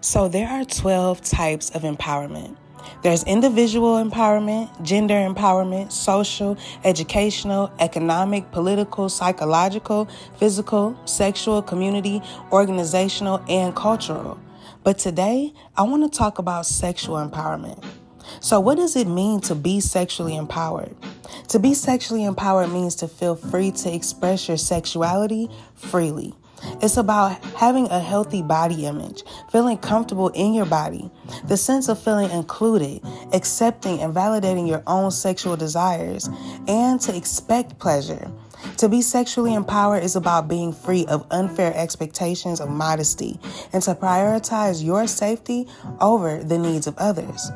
So, there are 12 types of empowerment. There's individual empowerment, gender empowerment, social, educational, economic, political, psychological, physical, sexual, community, organizational, and cultural. But today, I want to talk about sexual empowerment. So, what does it mean to be sexually empowered? To be sexually empowered means to feel free to express your sexuality freely. It's about having a healthy body image, feeling comfortable in your body, the sense of feeling included, accepting and validating your own sexual desires, and to expect pleasure. To be sexually empowered is about being free of unfair expectations of modesty and to prioritize your safety over the needs of others.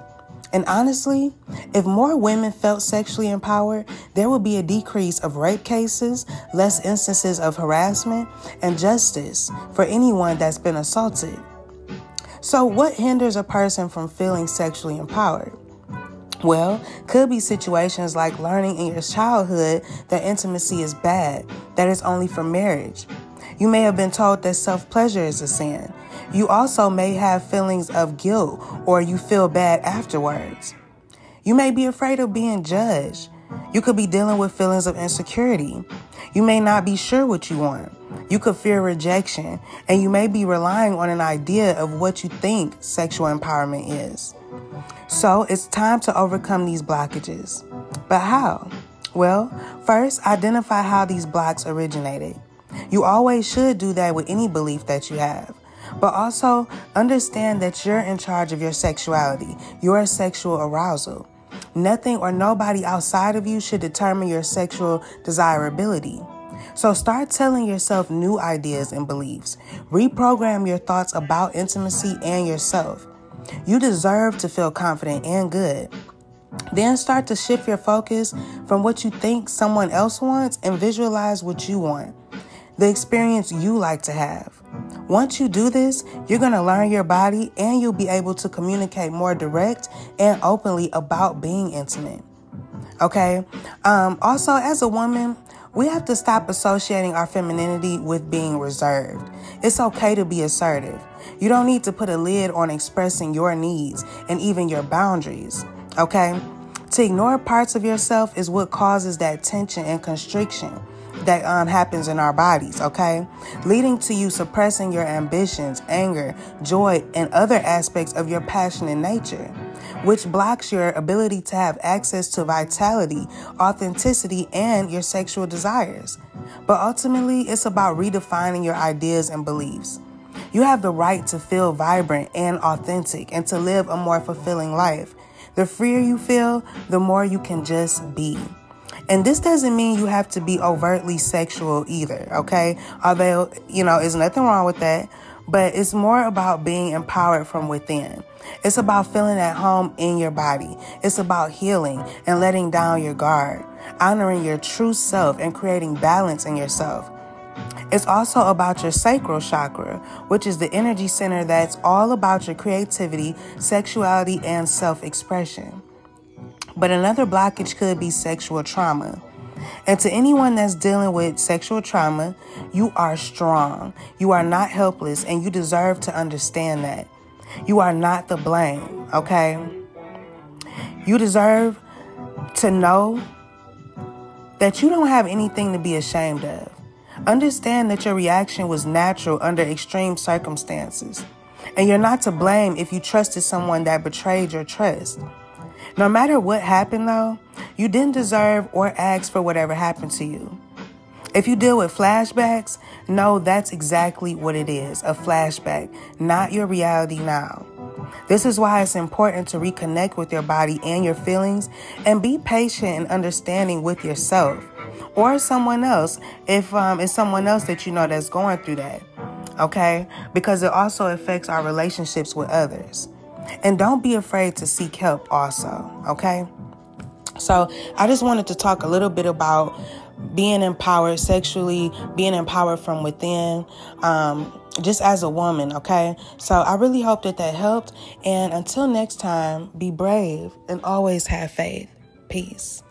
And honestly, if more women felt sexually empowered, there would be a decrease of rape cases, less instances of harassment, and justice for anyone that's been assaulted. So, what hinders a person from feeling sexually empowered? Well, could be situations like learning in your childhood that intimacy is bad, that it's only for marriage. You may have been told that self pleasure is a sin. You also may have feelings of guilt or you feel bad afterwards. You may be afraid of being judged. You could be dealing with feelings of insecurity. You may not be sure what you want. You could fear rejection, and you may be relying on an idea of what you think sexual empowerment is. So it's time to overcome these blockages. But how? Well, first, identify how these blocks originated. You always should do that with any belief that you have. But also understand that you're in charge of your sexuality, your sexual arousal. Nothing or nobody outside of you should determine your sexual desirability. So start telling yourself new ideas and beliefs. Reprogram your thoughts about intimacy and yourself. You deserve to feel confident and good. Then start to shift your focus from what you think someone else wants and visualize what you want, the experience you like to have. Once you do this, you're going to learn your body and you'll be able to communicate more direct and openly about being intimate. Okay. Um, also, as a woman, we have to stop associating our femininity with being reserved. It's okay to be assertive. You don't need to put a lid on expressing your needs and even your boundaries. Okay. To ignore parts of yourself is what causes that tension and constriction that um, happens in our bodies, okay? Leading to you suppressing your ambitions, anger, joy, and other aspects of your passionate nature, which blocks your ability to have access to vitality, authenticity, and your sexual desires. But ultimately, it's about redefining your ideas and beliefs. You have the right to feel vibrant and authentic and to live a more fulfilling life. The freer you feel, the more you can just be. And this doesn't mean you have to be overtly sexual either, okay? Although, you know, there's nothing wrong with that, but it's more about being empowered from within. It's about feeling at home in your body. It's about healing and letting down your guard, honoring your true self and creating balance in yourself. It's also about your sacral chakra, which is the energy center that's all about your creativity, sexuality, and self expression. But another blockage could be sexual trauma. And to anyone that's dealing with sexual trauma, you are strong. You are not helpless, and you deserve to understand that. You are not the blame, okay? You deserve to know that you don't have anything to be ashamed of. Understand that your reaction was natural under extreme circumstances. And you're not to blame if you trusted someone that betrayed your trust. No matter what happened, though, you didn't deserve or ask for whatever happened to you. If you deal with flashbacks, know that's exactly what it is a flashback, not your reality now. This is why it's important to reconnect with your body and your feelings and be patient and understanding with yourself or someone else if um, it's someone else that you know that's going through that. Okay? Because it also affects our relationships with others. And don't be afraid to seek help also, okay? So, I just wanted to talk a little bit about being empowered sexually, being empowered from within, um, just as a woman, okay? So, I really hope that that helped. And until next time, be brave and always have faith. Peace.